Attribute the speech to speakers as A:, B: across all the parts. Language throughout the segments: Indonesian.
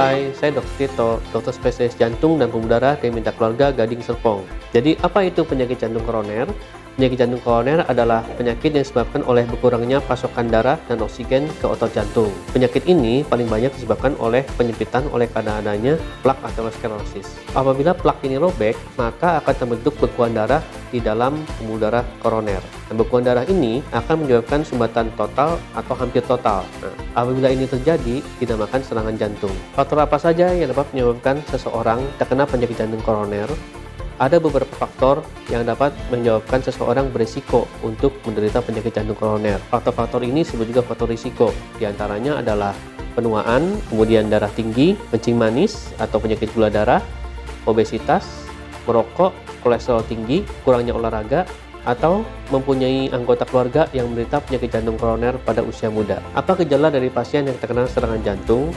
A: Hai, saya Dr. Tito, dokter spesialis jantung dan pembuluh darah dari Minta Keluarga Gading Serpong. Jadi, apa itu penyakit jantung koroner? Penyakit jantung koroner adalah penyakit yang disebabkan oleh berkurangnya pasokan darah dan oksigen ke otot jantung. Penyakit ini paling banyak disebabkan oleh penyempitan oleh karena adanya plak aterosklerosis. Apabila plak ini robek, maka akan terbentuk bekuan darah di dalam pembuluh darah koroner. Dan bekuan darah ini akan menyebabkan sumbatan total atau hampir total. Nah, apabila ini terjadi, dinamakan serangan jantung. Faktor apa saja yang dapat menyebabkan seseorang terkena penyakit jantung koroner? ada beberapa faktor yang dapat menyebabkan seseorang berisiko untuk menderita penyakit jantung koroner. Faktor-faktor ini disebut juga faktor risiko. Di antaranya adalah penuaan, kemudian darah tinggi, kencing manis atau penyakit gula darah, obesitas, merokok, kolesterol tinggi, kurangnya olahraga, atau mempunyai anggota keluarga yang menderita penyakit jantung koroner pada usia muda. Apa gejala dari pasien yang terkena serangan jantung?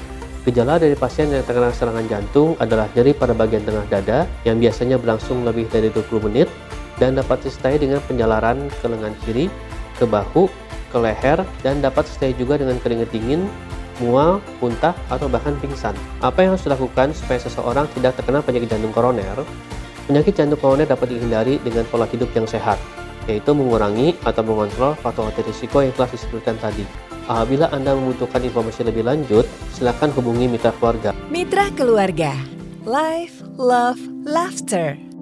A: Gejala dari pasien yang terkena serangan jantung adalah nyeri pada bagian tengah dada yang biasanya berlangsung lebih dari 20 menit dan dapat disertai dengan penjalaran ke lengan kiri, ke bahu, ke leher, dan dapat disertai juga dengan keringat dingin, mual, muntah, atau bahkan pingsan. Apa yang harus dilakukan supaya seseorang tidak terkena penyakit jantung koroner? Penyakit jantung koroner dapat dihindari dengan pola hidup yang sehat, yaitu mengurangi atau mengontrol faktor risiko yang telah disebutkan tadi. Apabila Anda membutuhkan informasi lebih lanjut, silakan hubungi Mitra Keluarga.
B: Mitra Keluarga, Life, Love, Laughter.